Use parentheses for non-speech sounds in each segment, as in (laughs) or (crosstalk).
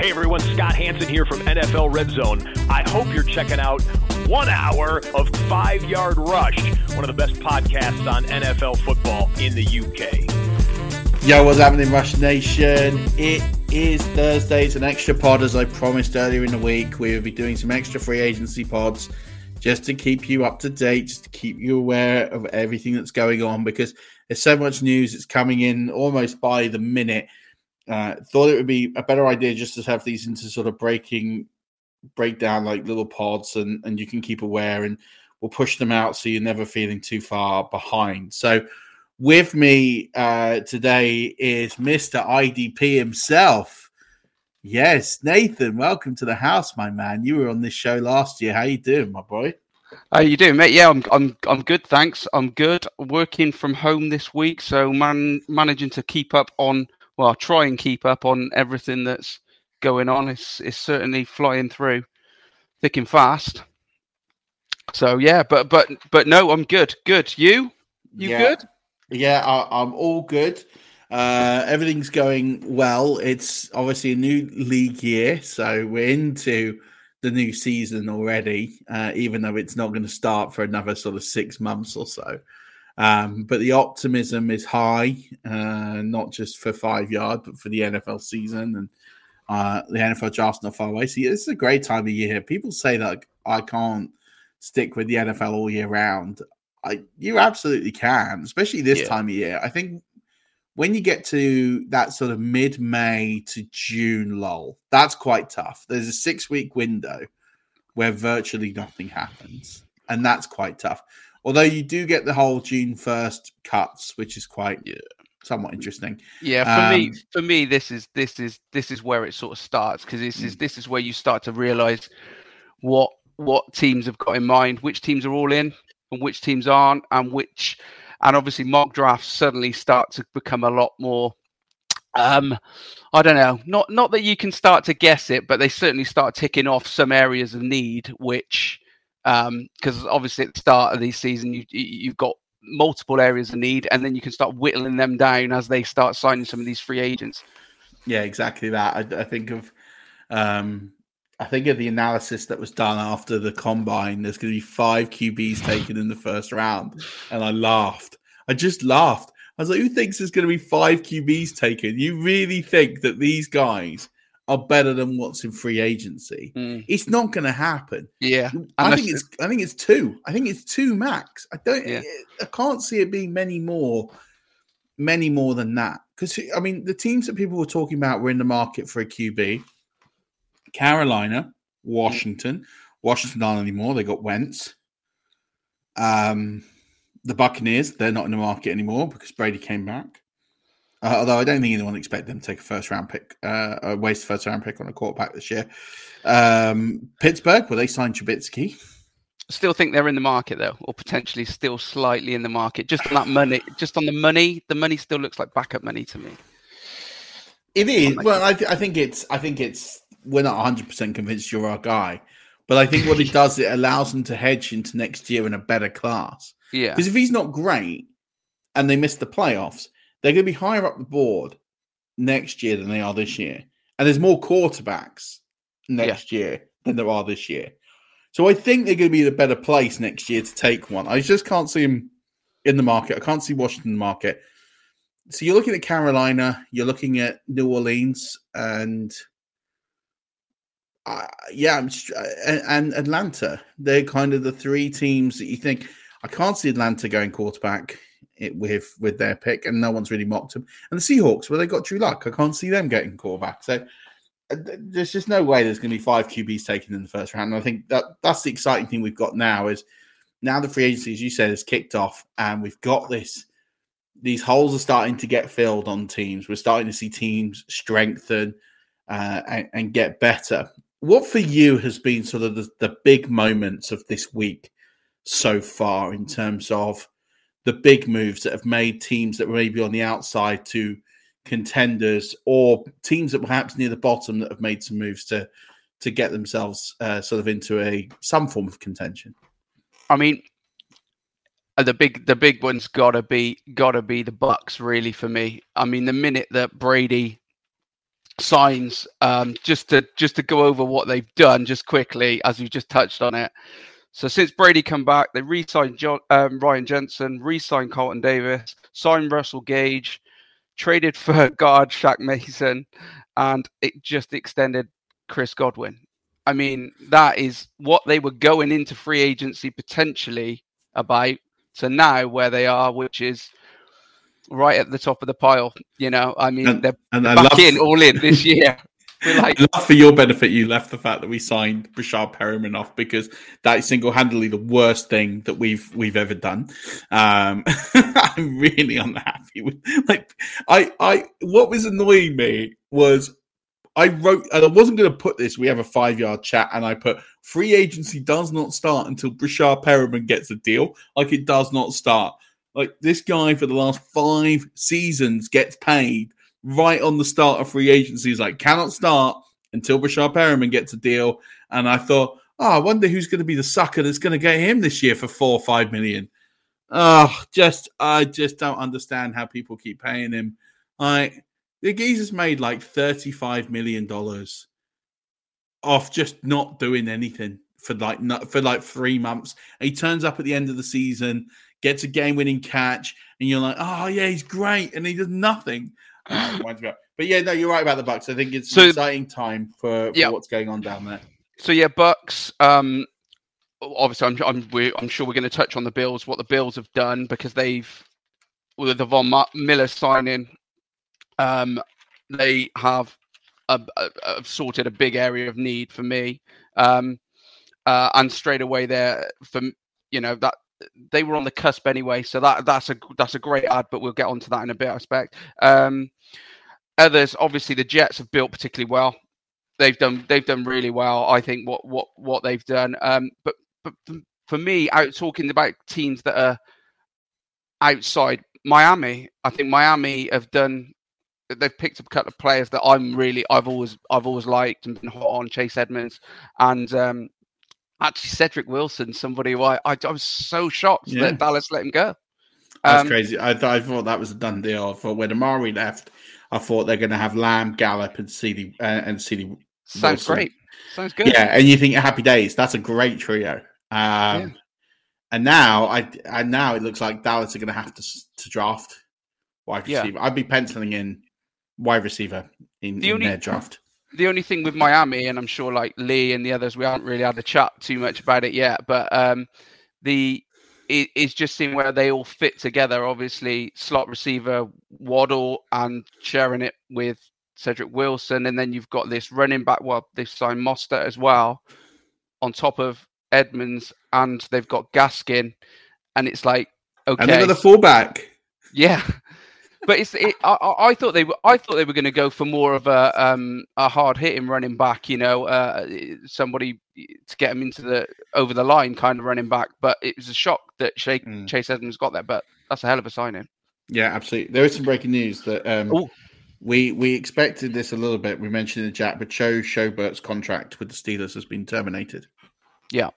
Hey everyone, Scott Hanson here from NFL Red Zone. I hope you're checking out one hour of Five Yard Rush, one of the best podcasts on NFL football in the UK. Yo, what's happening, Rush Nation? It is Thursday. It's an extra pod, as I promised earlier in the week. We will be doing some extra free agency pods just to keep you up to date, just to keep you aware of everything that's going on because there's so much news. that's coming in almost by the minute. Uh, thought it would be a better idea just to have these into sort of breaking break down like little pods and and you can keep aware and we'll push them out so you're never feeling too far behind so with me uh today is mr idp himself yes nathan welcome to the house my man you were on this show last year how you doing my boy how you doing, mate? Yeah, I'm, I'm, I'm good. Thanks. I'm good. Working from home this week, so man, managing to keep up on well, try and keep up on everything that's going on. It's it's certainly flying through thick and fast. So yeah, but but but no, I'm good. Good. You? You yeah. good? Yeah, I, I'm all good. Uh, everything's going well. It's obviously a new league year, so we're into the new season already, uh, even though it's not going to start for another sort of six months or so. Um, but the optimism is high, uh, not just for five yard, but for the NFL season and uh, the NFL draft's not far away. So this is a great time of year. People say that I can't stick with the NFL all year round. I, you absolutely can, especially this yeah. time of year. I think when you get to that sort of mid May to June lull, that's quite tough. There's a six week window where virtually nothing happens, and that's quite tough. Although you do get the whole June first cuts, which is quite yeah. somewhat interesting. Yeah, for um, me, for me, this is this is this is where it sort of starts because this is mm. this is where you start to realize what what teams have got in mind, which teams are all in, and which teams aren't, and which, and obviously mock drafts suddenly start to become a lot more um i don't know not not that you can start to guess it but they certainly start ticking off some areas of need which because um, obviously at the start of the season you you've got multiple areas of need, and then you can start whittling them down as they start signing some of these free agents. Yeah, exactly that. I, I think of um, I think of the analysis that was done after the combine. There's going to be five QBs taken in the first round, and I laughed. I just laughed. I was like, "Who thinks there's going to be five QBs taken? You really think that these guys are better than what's in free agency. Mm. It's not going to happen. Yeah, I think it's I think it's two. I think it's two max. I don't. Yeah. I can't see it being many more, many more than that. Because I mean, the teams that people were talking about were in the market for a QB. Carolina, Washington, Washington aren't anymore. They got Wentz. Um, the Buccaneers, they're not in the market anymore because Brady came back. Uh, although I don't think anyone expected them to take a first round pick, uh, a waste first round pick on a quarterback this year. Um, Pittsburgh, well, they signed Trubisky. Still think they're in the market though, or potentially still slightly in the market. Just on that money, just on the money, the money still looks like backup money to me. It is. Well, I, th- I think it's. I think it's. We're not 100 percent convinced you're our guy, but I think what it does, it allows them to hedge into next year in a better class. Yeah, Because if he's not great and they miss the playoffs, they're going to be higher up the board next year than they are this year. And there's more quarterbacks next year than there are this year. So I think they're going to be in a better place next year to take one. I just can't see them in the market. I can't see Washington in the market. So you're looking at Carolina, you're looking at New Orleans, and uh, yeah, I'm str- and, and Atlanta. They're kind of the three teams that you think I can't see Atlanta going quarterback it, with with their pick, and no one's really mocked them. And the Seahawks, where they got Drew Lock, I can't see them getting quarterback. So uh, there's just no way there's going to be five QBs taken in the first round. And I think that that's the exciting thing we've got now is now the free agency, as you said, has kicked off, and we've got this. These holes are starting to get filled on teams. We're starting to see teams strengthen uh, and, and get better. What for you has been sort of the, the big moments of this week so far in terms of the big moves that have made teams that were maybe on the outside to contenders or teams that perhaps near the bottom that have made some moves to to get themselves uh, sort of into a some form of contention. I mean, uh, the big the big one's gotta be gotta be the Bucks really for me. I mean, the minute that Brady signs, um, just to just to go over what they've done just quickly, as you just touched on it. So since Brady come back, they re-signed John, um, Ryan Jensen, re-signed Carlton Davis, signed Russell Gage, traded for (laughs) guard Shaq Mason, and it just extended Chris Godwin. I mean, that is what they were going into free agency potentially about to now where they are, which is right at the top of the pile. You know, I mean, And- they're, and back love- in, all in this (laughs) year. Like, for your benefit, you left the fact that we signed Breshad Perriman off because that is single handedly the worst thing that we've we've ever done. Um, (laughs) I'm really unhappy with like I I what was annoying me was I wrote and I wasn't going to put this. We have a five yard chat, and I put free agency does not start until Breshad Perriman gets a deal. Like it does not start. Like this guy for the last five seasons gets paid right on the start of free agency. He's like cannot start until Breshad Perriman gets a deal. And I thought, oh, I wonder who's going to be the sucker that's going to get him this year for four or five million. Oh, just I just don't understand how people keep paying him. Like the geezer's made like thirty-five million dollars off just not doing anything for like not, for like three months. And he turns up at the end of the season, gets a game-winning catch, and you're like, oh yeah, he's great, and he does nothing. Uh, it me up. but yeah, no, you're right about the Bucks. I think it's So- an exciting time for, for Yeah. what's going on down there. So yeah, Bucks. Um, obviously, I'm I'm, we I'm sure we're going to touch on the Bills, what the Bills have done because they've with the Von Miller signing, um, they have uh, uh, uh, sorted a big area of need for me, um, uh, and straight away there for you know that they were on the cusp anyway, so that that's a that's a great ad, but we'll get onto that in a bit, I expect. Um, others, obviously, the Jets have built particularly well they've done they've done really well. I think what what what they've done. Um, but but for me, out talking about teams that are outside Miami, I think Miami have done. They've picked up a couple of players that I'm really I've always I've always liked and been hot on Chase Edmonds and um, actually Cedric Wilson, somebody who I I, I was so shocked Yeah. that Dallas let him go. That's Um, crazy. I, th- I thought that was a done deal. For when Amari left, I thought they're going to have Lamb, Gallup, and CD uh, and CD. Sounds Wilson. great. Sounds good. Yeah, and you think Happy Days? That's a great trio. Um, And now, I and now it looks like Dallas are going to have to to draft wide Yeah. receiver. I'd be penciling in wide receiver in, The in only- their draft. The only thing with Miami, and I'm sure like Lee and the others, we haven't really had a chat too much about it yet, but um, the it is just seeing where they all fit together. Obviously, slot receiver Waddle and sharing it with Cedric Wilson, and then you've got this running back. Well, they've signed Mostert as well, on top of Edmonds, and they've got Gaskin, and it's like okay, and another fullback. Yeah, but it's it, I, I, thought they were I thought they were going to go for more of a um, a hard hitting running back, you know, uh, somebody to get him into the over the line kind of running back. But it was a shock that Chase, mm. Chase Edmonds got there. But that's a hell of a signing. Yeah, absolutely. There is some breaking news that um, we we expected this a little bit. We mentioned in the chat, but Joe Schobert's contract with the Steelers has been terminated. Yeah,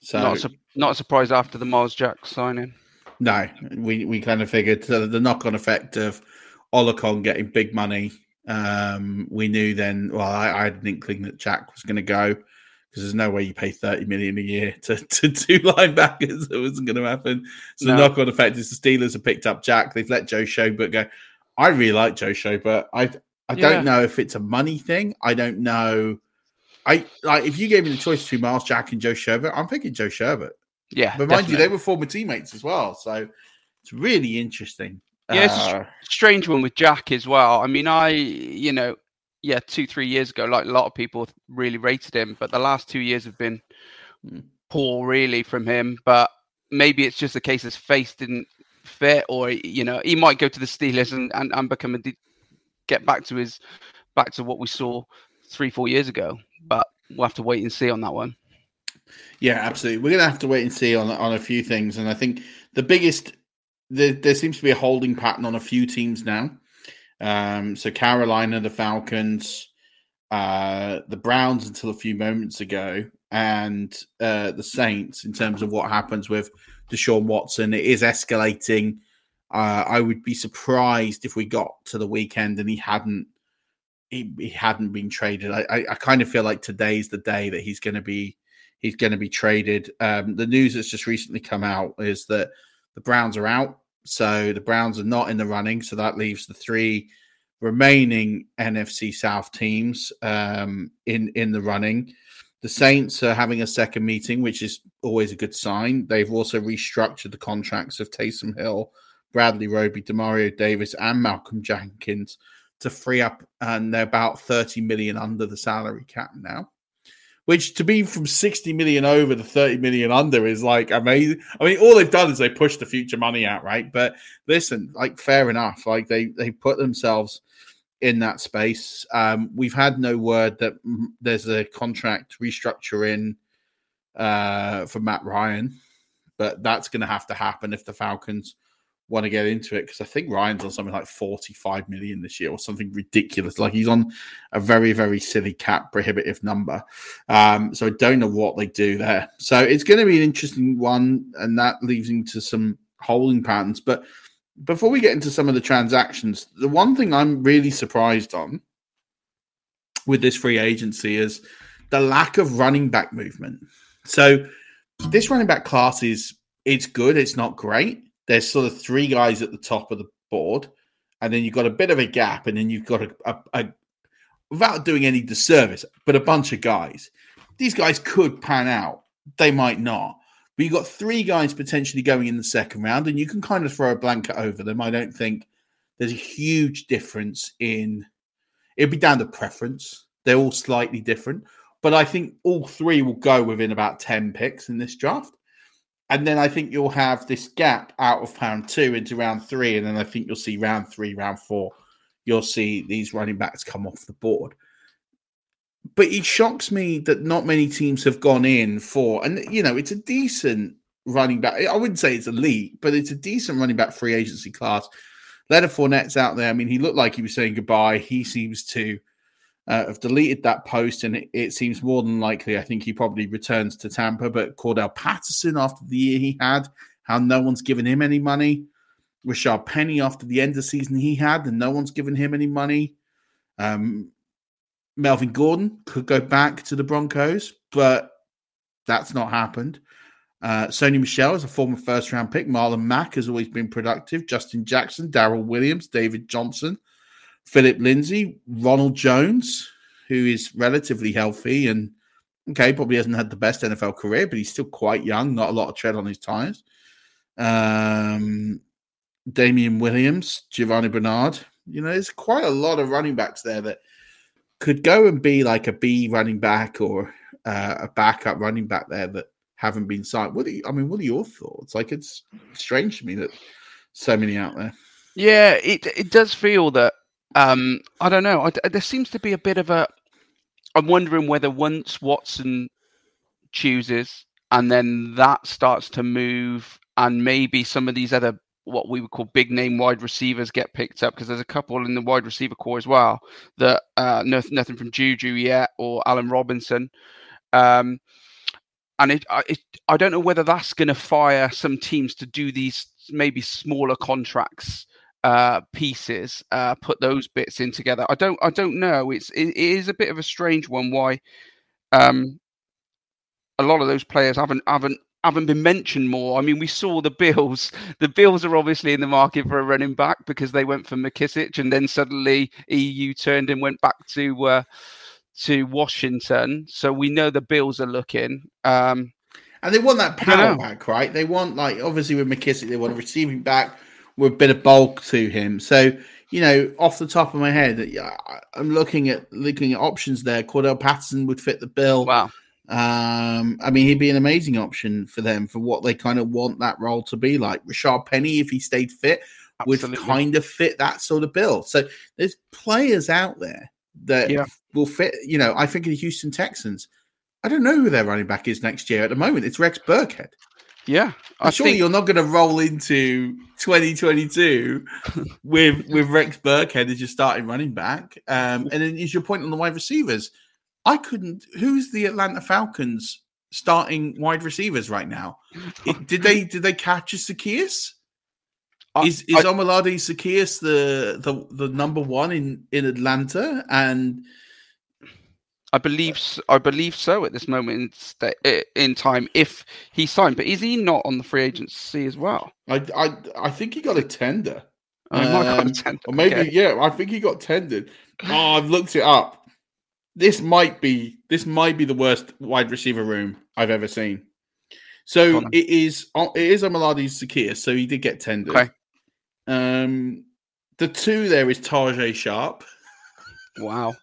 so not a, su- not a surprise after the Myles Jack signing. No, we, we kind of figured so the knock on effect of Oluokun getting big money. Um, we knew then. Well, I, I had an inkling that Jack was going to go because there's no way you pay 30 million a year to, to (laughs) two linebackers. It wasn't going to happen. So no. the knock on effect is the Steelers have picked up Jack. They've let Joe Schobert go. I really like Joe Schobert. I I yeah. don't know if it's a money thing. I don't know. I like if you gave me the choice between Myles Jack and Joe Schobert, I'm picking Joe Schobert. Yeah, but mind you, they were former teammates as well, so it's really interesting. Yeah, it's uh, a strange one with Jack as well. I mean, I you know, yeah, two three years ago, like a lot of people really rated him, but the last two years have been poor, really, from him. But maybe it's just a case his face didn't fit, or you know, he might go to the Steelers and and, and become a get back to his back to what we saw three four years ago. But we'll have to wait and see on that one. Yeah, absolutely. We're going to have to wait and see on on a few things, and I think the biggest there, there seems to be a holding pattern on a few teams now. Um, so Carolina, the Falcons, uh, the Browns until a few moments ago, and uh, the Saints in terms of what happens with Deshaun Watson. It is escalating. Uh, I would be surprised if we got to the weekend and he hadn't he, he hadn't been traded. I, I, I kind of feel like today's the day that he's going to be he's going to be traded. Um, the news that's just recently come out is that the Browns are out. So the Browns are not in the running. So that leaves the three remaining NFC South teams um, in in the running. The Saints are having a second meeting, which is always a good sign. They've also restructured the contracts of Taysom Hill, Bradley Roby, Demario Davis, and Malcolm Jenkins to free up, and they're about 30 million under the salary cap now which to be from 60 million over to 30 million under is like amazing. I mean, all they've done is they pushed the future money out, right? But listen, like fair enough. Like they they put themselves in that space. Um, we've had no word that there's a contract restructuring uh, for Matt Ryan, but that's going to have to happen if the Falcons want to get into it because I think Ryan's on something like 45 million this year or something ridiculous. Like he's on a very, very silly cap prohibitive number. Um, so I don't know what they do there. So it's going to be an interesting one, and that leads into some holding patterns. But before we get into some of the transactions, the one thing I'm really surprised on with this free agency is the lack of running back movement. So this running back class is it's good, it's not great there's sort of three guys at the top of the board, and then you've got a bit of a gap, and then you've got a, a, a without doing any disservice, but a bunch of guys. These guys could pan out, they might not. But you've got three guys potentially going in the second round, and you can kind of throw a blanket over them. I don't think there's a huge difference in it'd be down to preference. They're all slightly different, but I think all three will go within about 10 picks in this draft. And then I think you'll have this gap out of round two into round three. And then I think you'll see round three, round four, you'll see these running backs come off the board. But it shocks me that not many teams have gone in for, and you know, it's a decent running back. I wouldn't say it's elite, but it's a decent running back free agency class. Leonard Fournette's out there. I mean, he looked like he was saying goodbye. He seems to uh, have deleted that post, and it, it, seems more than likely. I think he probably returns to Tampa. But Cordarrelle Patterson, after the year he had, how no one's given him any money. Rashaad Penny, after the end of the season he had, and no one's given him any money. Um, Melvin Gordon could go back to the Broncos, but that's not happened. Uh, Sony Michel is a former first round pick. Marlon Mack has always been productive. Justin Jackson, Darrel Williams, David Johnson, Phillip Lindsay, Ronald Jones, who is relatively healthy and okay, probably hasn't had the best NFL career, but he's still quite young, not a lot of tread on his tires. Um, Damien Williams, Giovani Bernard. You know, there's quite a lot of running backs there that could go and be like a B running back or uh, a backup running back there that haven't been signed. What do you, I mean, what are your thoughts? Like, it's strange to me that so many out there. Yeah, it it does feel that um, I don't know. I, there seems to be a bit of a. I'm wondering whether once Watson chooses and then that starts to move, and maybe some of these other what we would call big name wide receivers get picked up because there's a couple in the wide receiver corps as well that uh, nothing, from Juju yet or Allen Robinson. Um, and it, it, I don't know whether that's going to fire some teams to do these maybe smaller contracts uh, pieces, uh, put those bits in together. I don't, I don't know. It's, it, it is a bit of a strange one. Why um, a lot of those players haven't haven't haven't been mentioned more. I mean, we saw the Bills. (laughs) The Bills are obviously in the market for a running back because they went for McKissic, and then suddenly EU turned and went back to uh, to Washington. So we know the Bills are looking. Um, and they want that power back, right? They want like obviously with McKissic, they want a receiving back with a bit of bulk to him. So you know, off the top of my head, I'm looking at looking at options there. Cordarrelle Patterson would fit the bill. Wow. Um, I mean, he'd be an amazing option for them for what they kind of want that role to be like. Rashaad Penny, if he stayed fit, Absolutely. would kind of fit that sort of bill. So there's players out there that yeah. will fit. You know, I think of the Houston Texans. I don't know who their running back is next year. At the moment, it's Rex Burkhead. Yeah, I surely think... you're not going to roll into 2022 with with Rex Burkhead as your starting running back. Um, and then is your point on the wide receivers? I couldn't. Who's the Atlanta Falcons starting wide receivers right now? (laughs) It, did they did they catch a Zaccheaus? Is is Olamide Zaccheaus the, the the number one in in Atlanta? And I believe I believe so at this moment in, in time. If he signed, but is he not on the free agency as well? I I, I think he got a tender. Oh, um, tender. Or maybe okay. yeah, I think he got tendered. Oh, I've looked it up this might be this might be the worst wide receiver room I've ever seen. So it is it is Olamide Zaccheaus, so he did get tendered. Okay. Um, the two there is Tajae Sharpe. Wow.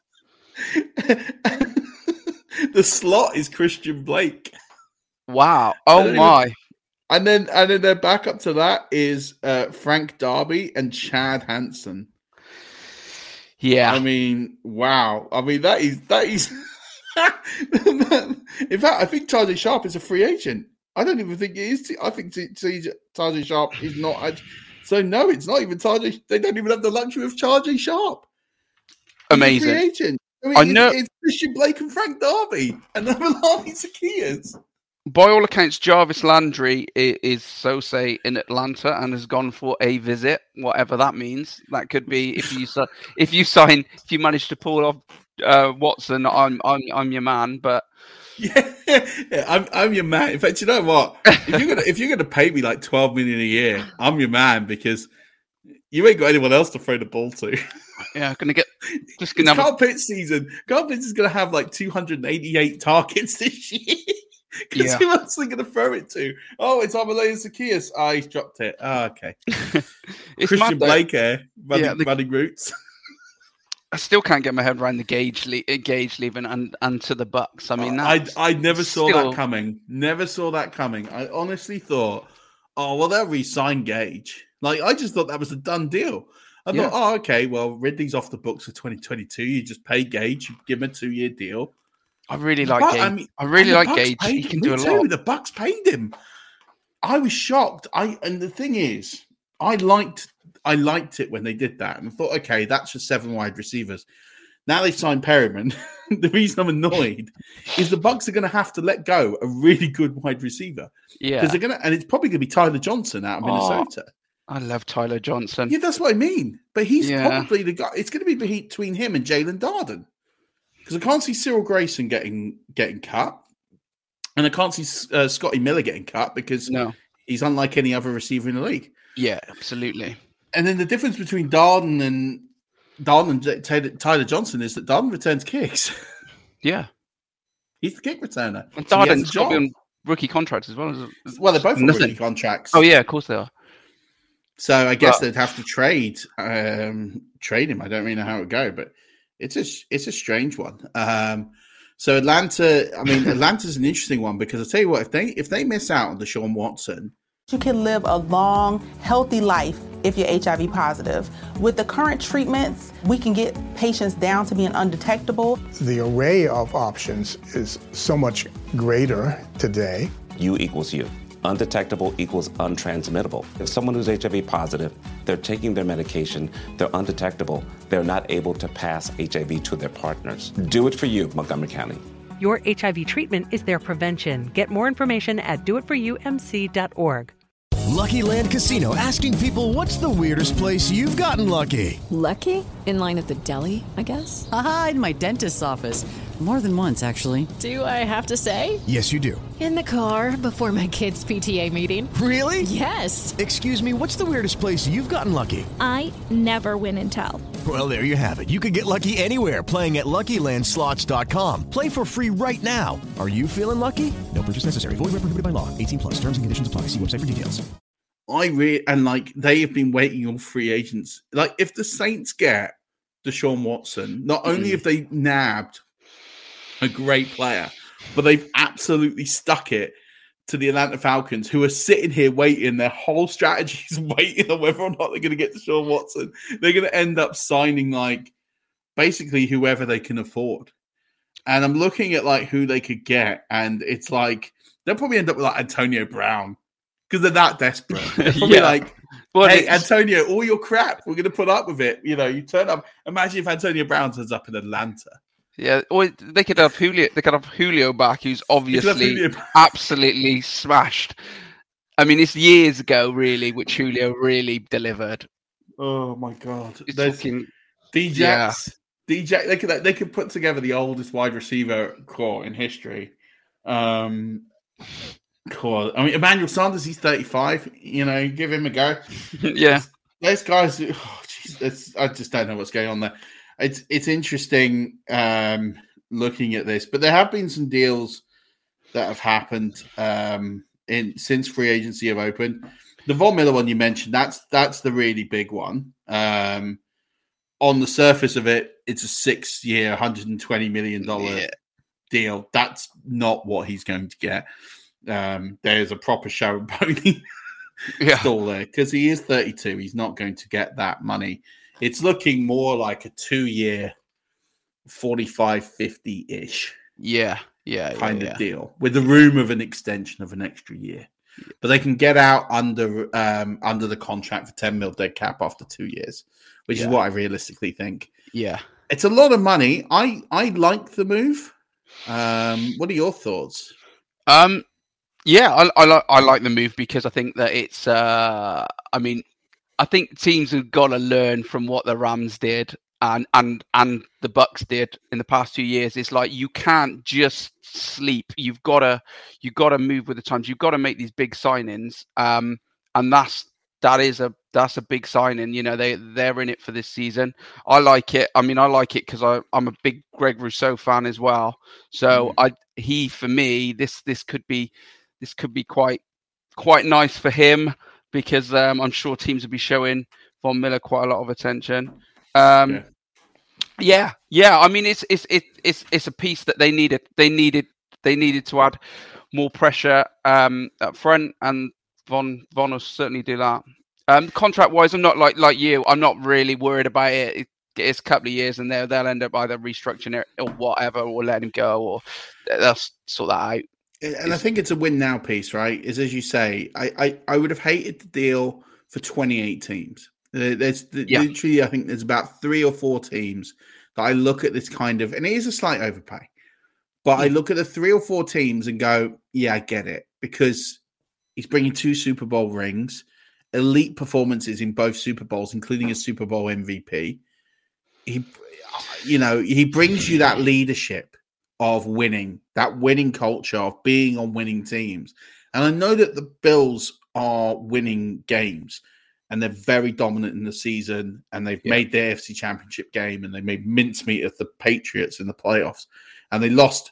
(laughs) the slot is Christian Blake. Wow. Oh my. Even, and then and then their backup to that is uh, Frank Darby and Chad Hansen. Yeah. I mean, wow. I mean, that is that is. (laughs) In fact, I think Tajae Sharpe is a free agent. I don't even think it is. I think Tajae Sharpe is not. So no, it's not even Tajae. They don't even have the luxury of charging Sharp. Amazing free agent. I, mean, I know it's, it's Christian Blake and Frank Darby and Olamide (laughs) Zaccheaus by all accounts, Jarvis Landry is, so say in Atlanta and has gone for a visit, whatever that means. That could be if you if you sign if you manage to pull off uh, Watson, I'm I'm I'm your man. But (laughs) yeah, yeah, I'm I'm your man. In fact, you know what? If you're gonna if you're gonna pay me like twelve million a year, I'm your man because you ain't got anyone else to throw the ball to. (laughs) Yeah, gonna get just gonna. Kyle Pitts season. Kyle Pitts is gonna have like 288 targets this (laughs) year. Because yeah. who else are they going to throw it to? Oh, it's Olamide Zaccheaus. Ah, oh, he's dropped it. Oh, okay. (laughs) Christian Blake here, running, yeah, the, running routes. I still can't get my head around the Gage, le- Gage leaving and, and to the Bucks. I mean, I I never saw that coming. Never saw that coming. I honestly thought, oh well, they'll re-sign Gage. Like I just thought that was a done deal. I yeah. thought, oh okay, well Ridley's off the books for 2022. You just pay Gage, you give him a two-year deal. I really like Gage. I, mean, I really like Gage. He can do a too. lot. The Bucks paid him. I was shocked. I and the thing is, I liked I liked it when they did that, and I thought, okay, that's just seven wide receivers. Now they've signed Perriman. (laughs) the reason I'm annoyed is the Bucks are going to have to let go a really good wide receiver. Yeah, because they're going to, and it's probably going to be Tyler Johnson out of oh, Minnesota. I love Tyler Johnson. Yeah, that's what I mean. But he's yeah. probably the guy. It's going to be between him and Jaelon Darden because I can't see Cyril Grayson getting getting cut, and I can't see uh, Scotty Miller getting cut because no. he's unlike any other receiver in the league. Yeah, absolutely. And then the difference between Darden and Don and Taylor, Tyler Johnson is that Darden returns kicks. (laughs) Yeah, he's the kick returner. And So he has a Darden's got to on rookie contracts as well. As, Well, they're both on Nothing. rookie contracts. Oh yeah, of course they are. So I guess But- they'd have to trade um, trade him. I don't really know how it would go, but it's a it's a strange one. Um, so Atlanta, I mean, (laughs) Atlanta's an interesting one because I tell you what, if they if they miss out on the Deshaun Watson, You can live a long, healthy life if you're HIV positive. With the current treatments, we can get patients down to being undetectable. The array of options is so much greater today. U equals U. Undetectable equals untransmittable. If someone who's HIV positive, they're taking their medication, they're undetectable, they're not able to pass HIV to their partners. Do it for you, Montgomery County. Your HIV treatment is their prevention. Get more information at doitforyoumc.org. Lucky Land Casino asking people what's the weirdest place you've gotten lucky? Lucky? In line at the deli, I guess? Aha, in my dentist's office. More than once, actually. Do I have to say? Yes, you do. In the car before my kids' PTA meeting. Really? Yes. Excuse me, what's the weirdest place you've gotten lucky? I never win and tell. Well, there you have it. You can get lucky anywhere playing at LuckyLandSlots.com. Play for free right now. Are you feeling lucky? No purchase necessary. Void where prohibited by law. 18 plus. Terms and conditions apply. See website for details. I really and like they have been waiting on free agents. Like if the Saints get Deshaun Watson, not only Mm. have they nabbed a great player, but they've absolutely stuck it to the Atlanta Falcons, who are sitting here waiting. Their whole strategy is (laughs) waiting on whether or not they're going to get Deshaun Watson. They're going to end up signing like basically whoever they can afford. And I'm looking at like who they could get, and it's like they'll probably end up with like Antonio Brown because they're that desperate. (laughs) They're probably Yeah. like, Well, hey, it's- Antonio, all your crap, we're going to put up with it. You know, you turn up. Imagine if Antonio Brown turns up in Atlanta. Yeah, or they could have Julio. They could have Julio back, who's obviously back. absolutely smashed. I mean, it's years ago, really, which Julio really delivered. Oh my god, fucking- DJs. Yeah. DJ, they could they could put together the oldest wide receiver corps in history. Um, cool. I mean, Emmanuel Sanders, he's thirty five. You know, give him a go. (laughs) yeah, Those guys, oh, geez, I just don't know what's going on there. It's it's interesting um, looking at this, but there have been some deals that have happened um, in since free agency have opened. The Von Miller one you mentioned, that's that's the really big one. Um, on the surface of it, it's a six-year, hundred and twenty million dollar deal. That's not what he's going to get. Um, there's a proper Sharon Pony Yeah. (laughs) still there because he is 32. He's not going to get that money. It's looking more like a two-year, 45, 50 ish yeah, yeah, yeah, kind yeah. of deal with the room of an extension of an extra year. But they can get out under um, under the contract for 10 mil dead cap after two years, which Yeah. is what I realistically think. Yeah. It's a lot of money. I I like the move. Um, what are your thoughts? Um, yeah, I, I like I like the move because I think that it's. Uh, I mean, I think teams have got to learn from what the Rams did and and and the Bucks did in the past two years. It's like you can't just sleep. You've got to you've got to move with the times. You've got to make these big signings. Um, and that's that is a that's a big signing. You know, they they're in it for this season. I like it. I mean, I like it because I I'm a big Greg Rousseau fan as well. So I he for me this this could be this could be quite quite nice for him because um, I'm sure teams will be showing Von Miller quite a lot of attention. Um, yeah. yeah, I mean it's it's it, it's it's a piece that they needed. They needed they needed to add more pressure um, up front, and Von Von will certainly do that. Um, contract wise, I'm not like like you. I'm not really worried about it. it it's a couple of years, and they'll they'll end up either restructuring it or whatever, or letting him go, or they'll sort that out. And I think it's a win now piece, right? Is as you say, I, I, I would have hated the deal for 28 teams. Uh, There's the, Yeah. literally, I think there's about three or four teams that I look at this kind of, and it is a slight overpay, but I look at the three or four teams and go, yeah, I get it because he's bringing two Super Bowl rings, elite performances in both Super Bowls, including a Super Bowl MVP. He, you know, he brings you that leadership of winning, that winning culture of being on winning teams. And I know that the Bills are winning games. and they're very dominant in the season, and they've Yeah. made their AFC Championship game, and they made mincemeat of the Patriots in the playoffs, and they lost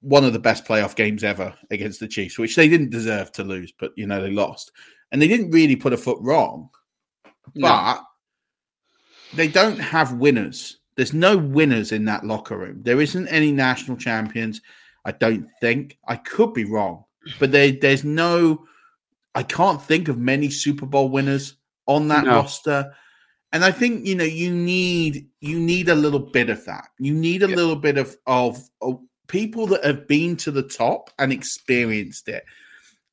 one of the best playoff games ever against the Chiefs, which they didn't deserve to lose, but you know they lost, and they didn't really put a foot wrong, No. but they don't have winners. There's no winners in that locker room. There isn't any national champions. I don't think. I could be wrong, but there, there's no. I can't think of many Super Bowl winners on that No. roster, and I think you know you need you need a little bit of that. You need a little bit of, of of people that have been to the top and experienced it,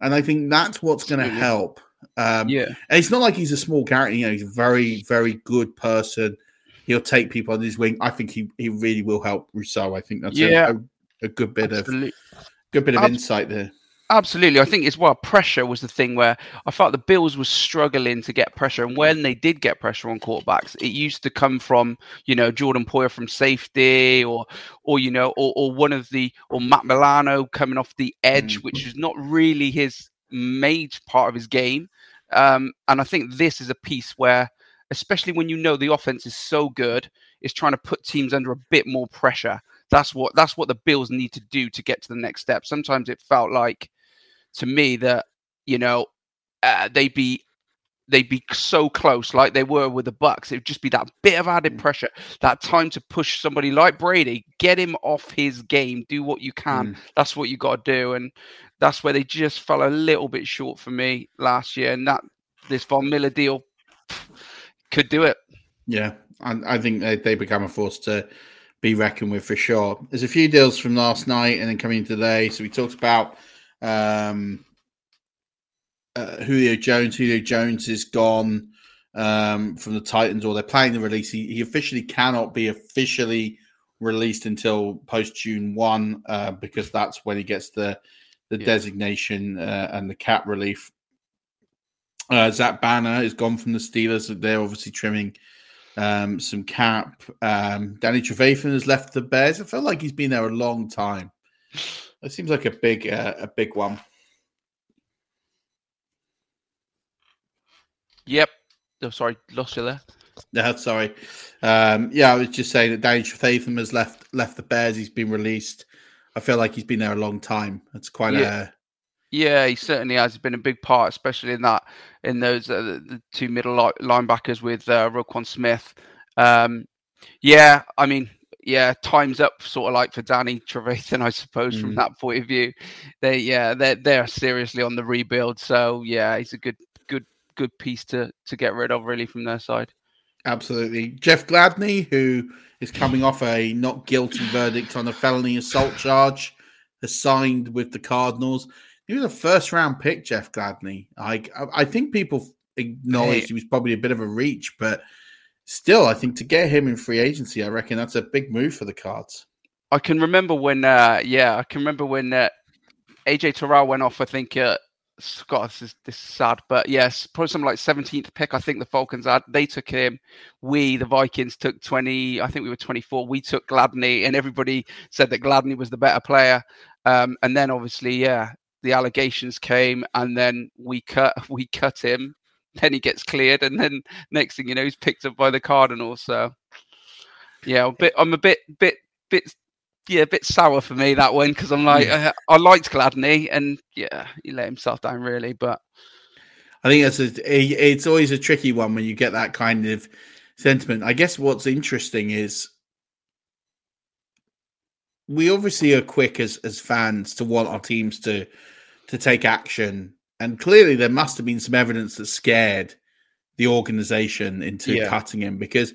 and I think that's what's going to help. Um, Yeah. and it's not like he's a small character. You know, he's a very, very good person. He'll take people on his wing. I think he, he really will help Rousseau. I think that's a- Yeah. a, a, good bit Absolutely. of good bit of Ab- insight there. Absolutely. I think as well, pressure was the thing where I felt the Bills was struggling to get pressure. And when they did get pressure on quarterbacks, it used to come from, you know, Jordan Poyer from safety or, or you know, or, or one of the, or Matt Milano coming off the edge, which is not really his major part of his game. Um, and I think this is a piece where, especially when you know the offense is so good, is trying to put teams under a bit more pressure. That's what that's what the Bills need to do to get to the next step. Sometimes it felt like to me that you know uh, they'd be they'd be so close like they were with the bucks it would just be that bit of added pressure that time to push somebody like brady get him off his game do what you can that's what you got to do and that's where they just fell a little bit short for me last year and that this von miller deal could do it Yeah, I, I think they, they become a force to be reckoned with for sure. There's a few deals from last night and then coming today. So we talked about um, uh, Julio Jones. Julio Jones is gone um, from the Titans, or they're planning the release. He, he officially cannot be officially released until post June one uh, because that's when he gets the the designation uh, and the cap relief. Uh, Zach Banner is gone from the Steelers. They're obviously trimming um, some cap. Um, Danny Trevathan has left the Bears. I feel like he's been there a long time. It seems like a big, uh, a big one. yep oh sorry lost you there No, sorry. Um, yeah, I was just saying that Danny Trevathan has left left the Bears. He's been released. I feel like he's been there a long time. It's quite Yeah. a Yeah, he certainly has been a big part, especially in that in those uh, the, two middle linebackers with uh, Roquan Smith. Um, yeah, I mean, yeah, time's up, sort of like for Danny Trevathan, I suppose, from Mm. that point of view. They, yeah, they're they're seriously on the rebuild. So yeah, he's a good good good piece to to get rid of, really, from their side. Absolutely. Jeff Gladney, who is coming off a not guilty verdict on a felony assault charge, has signed with the Cardinals. He was a first round pick, Jeff Gladney. I I think people acknowledged Hey. he was probably a bit of a reach, but still, I think to get him in free agency, I reckon that's a big move for the Cards. I can remember when, uh, yeah, I can remember when uh, AJ Terrell went off. I think, uh, God, this is, this is sad, but yes, probably something like 17th pick. I think the Falcons had. They took him. We, the Vikings, took 20. I think we were 24. We took Gladney, and everybody said that Gladney was the better player. Um, and then obviously, yeah, the allegations came, and then we cut (laughs) we cut him. Then he gets cleared, and then next thing you know, he's picked up by the Cardinals. So yeah, a bit. I'm a bit bit bit yeah, a bit sour for me that one because I'm like Yeah. I, I liked Gladney and yeah, he let himself down really, but I think that's a, it's always a tricky one when you get that kind of sentiment. I guess what's interesting is we obviously are quick as as fans to want our teams to to take action, and clearly there must have been some evidence that scared the organization into Yeah. cutting him because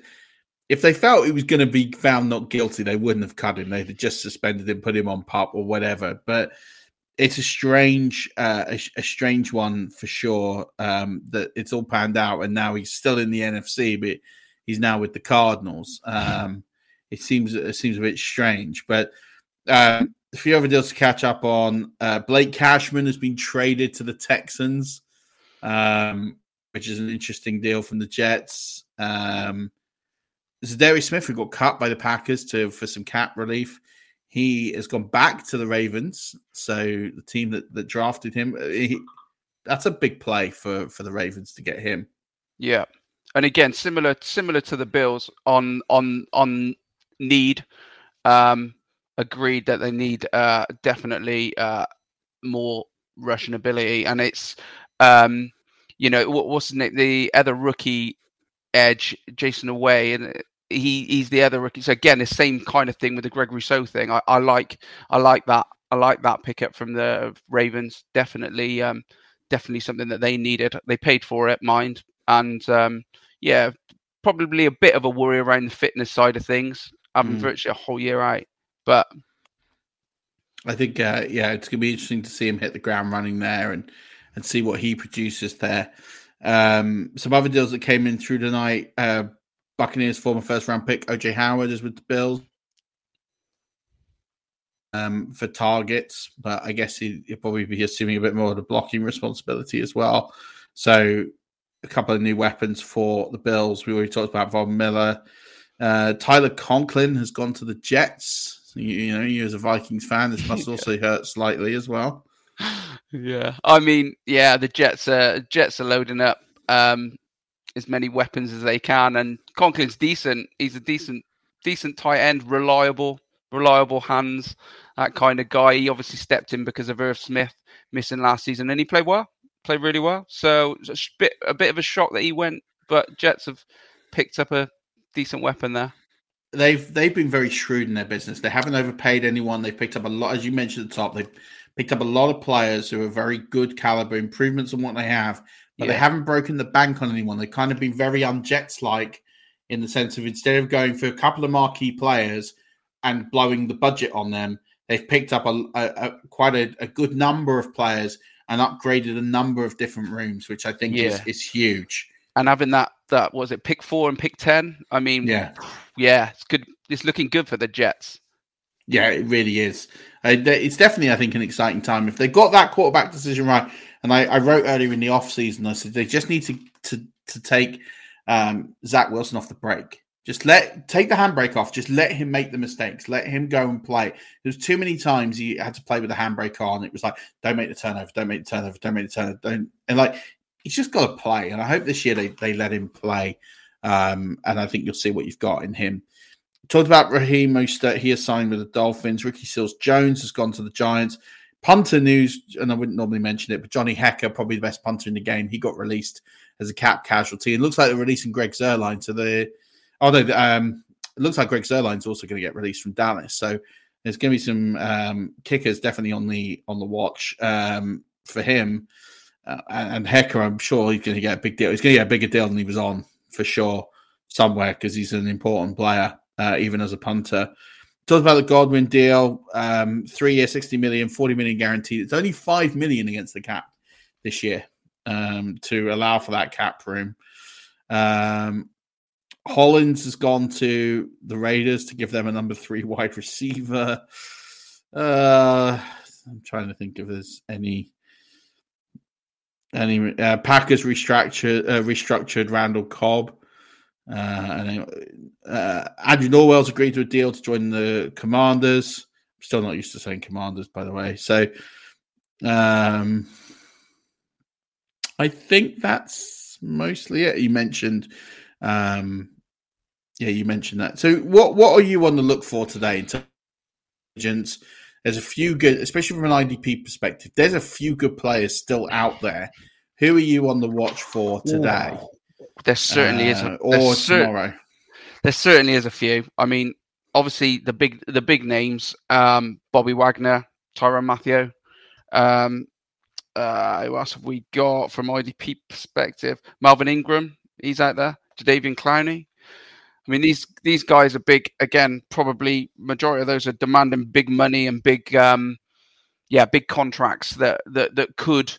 if they felt he was going to be found not guilty, they wouldn't have cut him. They'd have just suspended him, put him on pup or whatever. But it's a strange, uh, a, a strange one for sure. Um, that it's all panned out, and now he's still in the NFC, but he's now with the Cardinals. Um, it seems it seems a bit strange, but um, a few other deals to catch up on. Uh, Blake Cashman has been traded to the Texans, um, which is an interesting deal from the Jets. Um, Za'Darius Smith, who got cut by the Packers to for some cap relief, he has gone back to the Ravens. So the team that, that drafted him, uh, he, that's a big play for for the Ravens to get him. Yeah, and again, similar similar to the Bills on on on need. Um, agreed that they need uh, definitely uh, more Russian ability, and it's um, you know what, what's name? The other rookie edge, Jayson Oweh, and he he's the other rookie. So again, the same kind of thing with the Greg Rousseau thing. I, I like I like that I like that pickup from the Ravens. Definitely, um, definitely something that they needed. They paid for it, mind, and um, yeah, probably a bit of a worry around the fitness side of things. I'm mm. virtually a whole year out, but I think uh, yeah, it's gonna be interesting to see him hit the ground running there and and see what he produces there. Um, some other deals that came in through tonight. Uh, Buccaneers former first round pick OJ Howard is with the Bills um, for targets, but I guess he, will probably be assuming a bit more of the blocking responsibility as well. So a couple of new weapons for the Bills. We already talked about Von Miller. Uh, Tyler Conklin has gone to the Jets. So you, you, know, you as a Vikings fan, this must (laughs) also hurt slightly as well. Yeah, I mean, yeah, the Jets are Jets are loading up um, as many weapons as they can, and Conklin's decent. He's a decent, decent tight end, reliable, reliable hands, that kind of guy. He obviously stepped in because of Irv Smith missing last season, and he played well, played really well. So a bit, a bit of a shock that he went, but Jets have picked up a decent weapon there. They've they've been very shrewd in their business. They haven't overpaid anyone. They've picked up a lot, as you mentioned at the top. They've picked up a lot of players who are very good caliber, improvements on what they have, but yeah. they haven't broken the bank on anyone. They've kind of been very unjets like in the sense of instead of going for a couple of marquee players and blowing the budget on them, they've picked up a, a, a quite a, a, good number of players and upgraded a number of different rooms, which I think yeah. is, is huge. And having that that was it pick four and pick ten. I mean, yeah, yeah, it's good. It's looking good for the Jets. Yeah, it really is. Uh, it's definitely, I think, an exciting time if they got that quarterback decision right. And I, I wrote earlier in the off season, I said they just need to to to take um, Zach Wilson off the break. Just let take the handbrake off. Just let him make the mistakes. Let him go and play. There's too many times he had to play with the handbrake on. It was like, don't make the turnover, don't make the turnover, don't make the turnover, don't. And like, he's just got to play. And I hope this year they, they let him play. Um, and I think you'll see what you've got in him. Talked about Raheem Mostert. He has signed with the Dolphins. Ricky Seals Jones has gone to the Giants. Punter news, and I wouldn't normally mention it, but Johnny Hekker, probably the best punter in the game, he got released as a cap casualty. It looks like they're releasing Greg Zuerlein to the Although um, it looks like Greg Zuerlein's also going to get released from Dallas, so there's going to be some um, kickers definitely on the on the watch um, for him. Uh, and Hekker, I'm sure he's going to get a big deal. He's going to get a bigger deal than he was on for sure somewhere because he's an important player, uh, even as a punter. Talked about the Godwin deal, um, three year, 60 million, 40 million guaranteed. It's only 5 million against the cap this year um, to allow for that cap room. Um, Hollins has gone to the Raiders to give them a number three (laughs) wide receiver. Uh, I'm trying to think if there's any any uh, Packers restructured uh, restructured Randall Cobb. Uh, and uh, Andrew Norwell's agreed to a deal to join the Commanders. Still not used to saying Commanders, by the way. So, um, I think that's mostly it. You mentioned um, yeah, you mentioned that. So, what what are you on the look for today? Intelligence. There's a few good, especially from an IDP perspective. There's a few good players still out there. Who are you on the watch for today? There certainly uh, is, a, or cer- tomorrow. There certainly is a few. I mean, obviously the big the big names: um, Bobby Wagner, Tyrann Mathieu. Um, uh, who else have we got from IDP perspective? Melvin Ingram, he's out there. Jadeveon Clowney. I mean, these these guys are big. Again, probably majority of those are demanding big money and big, um, yeah, big contracts that that that could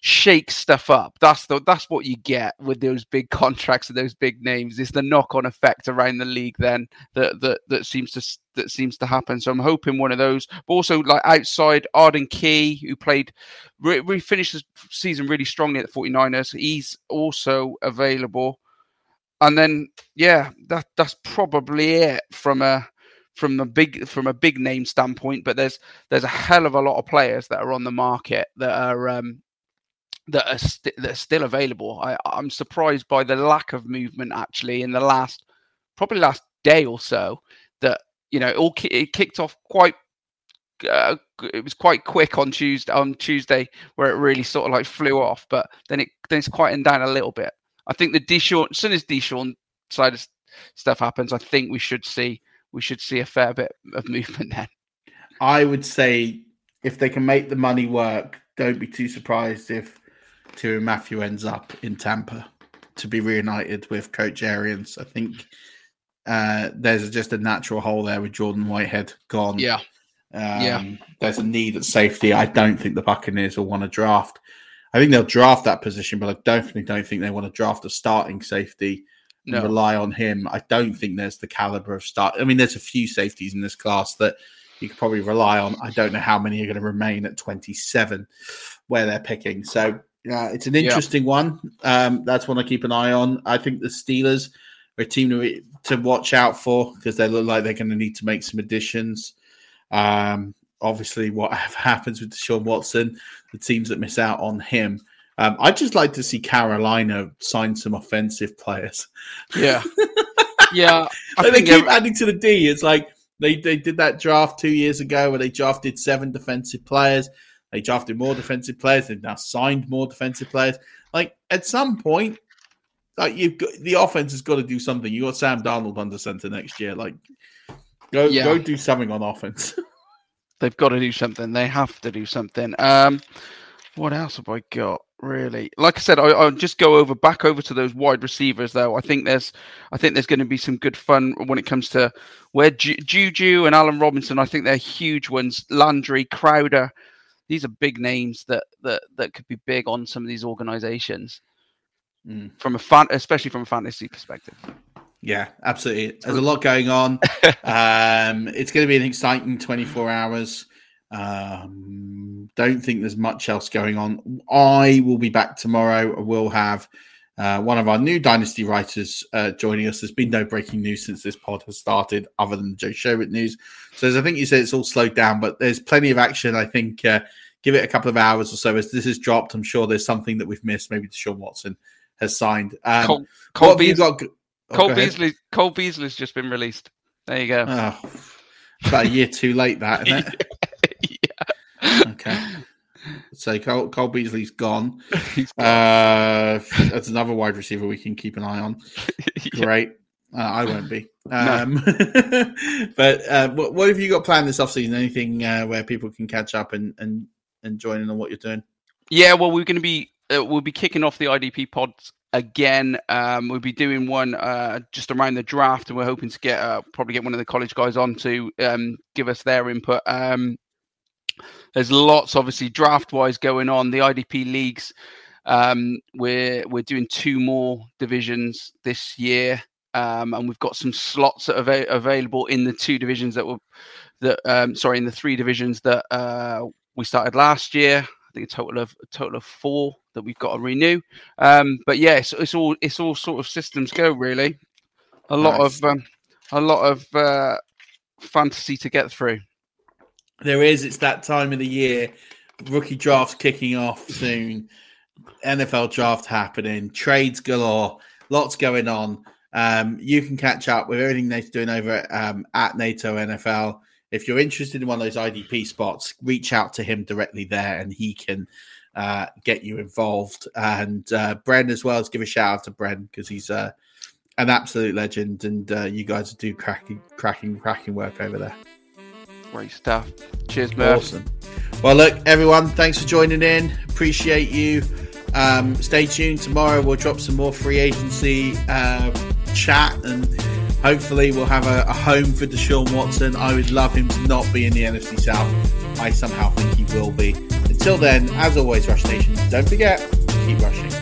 shake stuff up. That's the that's what you get with those big (laughs) contracts and those big names. Is the knock on effect around the league then that that that seems to that seems to happen. So I'm hoping one of those. But also like outside Arden Key, who played re, finished the season really strongly at the 49ers. He's also available and then yeah, that that's probably it from a from a big from a big name standpoint. But there's there's a hell of a lot of players that are on the market that are um, that are, st- that are still available. I, I'm surprised by the lack of movement actually in the last probably last day or so. That you know, it all ki- it kicked off quite. Uh, it was quite quick on Tuesday. On Tuesday, where it really sort of like flew off, but then it then it's quieting down a little bit. I think the Deshaun, as soon as Deshaun side of stuff happens, I think we should see we should see a fair bit of (laughs) movement then. I would say if they can make the money work, don't be too surprised if Tyrann Mathieu ends up in Tampa to be reunited with Coach Arians. I think uh, there's just a natural hole there with Jordan Whitehead gone. Yeah. Um, Yeah. There's a need at safety. I don't think the Buccaneers will want to draft. I think they'll draft that position, but I definitely don't think they want to draft a starting safety and No. rely on him. I don't think there's the caliber of start. I mean, there's a few safeties in this class that you could probably rely on. I don't know how many are going to remain at 27 where they're picking. So uh, it's an Yeah. interesting one. Um, that's one I keep an eye on. I think the Steelers are a team to, to watch out for because they look like they're going to need to make some additions. Um, obviously, whatever (laughs) happens with Deshaun Watson, the teams that miss out on him. Um, I'd just like to see Carolina sign some offensive players. Yeah, (laughs) yeah. I Like, they keep ev- adding to the D. It's like they, they did that draft two years ago where they drafted seven defensive players. They drafted more defensive players. They've now signed more defensive players. Like at some point, like you've got the offense has got to do something. You got Sam Darnold under center next year. Like go Yeah. go do something on offense. (laughs) they've got to do something. They have to do something. Um, what else have I got? Really, like I said, I, I'll just go over back over to those wide receivers. Though I think there's, I think there's going to be some good fun when it comes to where Ju- Juju and Allen Robinson. I think they're huge ones. Landry, Crowder, these are big names that that that could be big on some of these organizations Mm. from a fan, especially from a fantasy perspective. Yeah, absolutely. There's a lot going on. (laughs) um, it's going to be an exciting 24 hours. Um, don't think there's much else going on. I will be back tomorrow. We'll have uh, one of our new Dynasty writers uh, joining us. There's been no breaking news since this pod has started, other than the Joe Sherwood news. So, as I think you said, it's all slowed down, but there's plenty of action. I think uh, give it a couple of hours or so as this is dropped. I'm sure there's something that we've missed. Maybe Sean Watson has signed. Um, Cole, what have you got? Oh, Cole. Beasley, Cole Beasley's just been released. There you go. Oh, about a year too late, that isn't it? (laughs) Okay. So Cole, Cole Beasley's gone. (laughs) He's Uh, that's another wide receiver we can keep an eye on. (laughs) Great. Uh, I won't be. Um, but uh, what, what have you got planned this offseason? Anything uh, where people can catch up and, and, and join in on what you're doing? Yeah, well, we're going to be uh, we'll be kicking off the IDP pods again. Um, we'll be doing one uh, just around the draft, and we're hoping to get uh, probably get one of the college guys on to um, give us their input. Um, there's lots, obviously, draft wise going on. The IDP leagues. Um, we're we're doing two more divisions this year, um, and we've got some slots that are ava- available in the two divisions that were that um, sorry in the three divisions that uh, we started last year. I think a total of a total of four that we've got to renew. Um, but yeah, it's, it's all it's all sort of systems go really. A lot Nice. of um, a lot of uh, fantasy to get through. There is. It's that time of the year. Rookie drafts kicking off soon. NFL draft happening. Trades galore. Lots going on. Um, you can catch up with everything Nate's doing over at, um, at NATO NFL. If you're interested in one of those IDP spots, reach out to him directly there, and he can uh, get you involved. And uh, Bren as well. Let's give a shout out to Bren because he's uh, an absolute legend, and uh, you guys do cracking, cracking, cracking work over there. Great stuff. Cheers, Murph. Awesome. Well, look, everyone, thanks for joining in. Appreciate you. Um, stay tuned. Tomorrow we'll drop some more free agency uh, chat and hopefully we'll have a, a home for Deshaun Watson. I would love him to not be in the NFC South. I somehow think he will be. Until then, as always, Rush Nation, don't forget, keep rushing.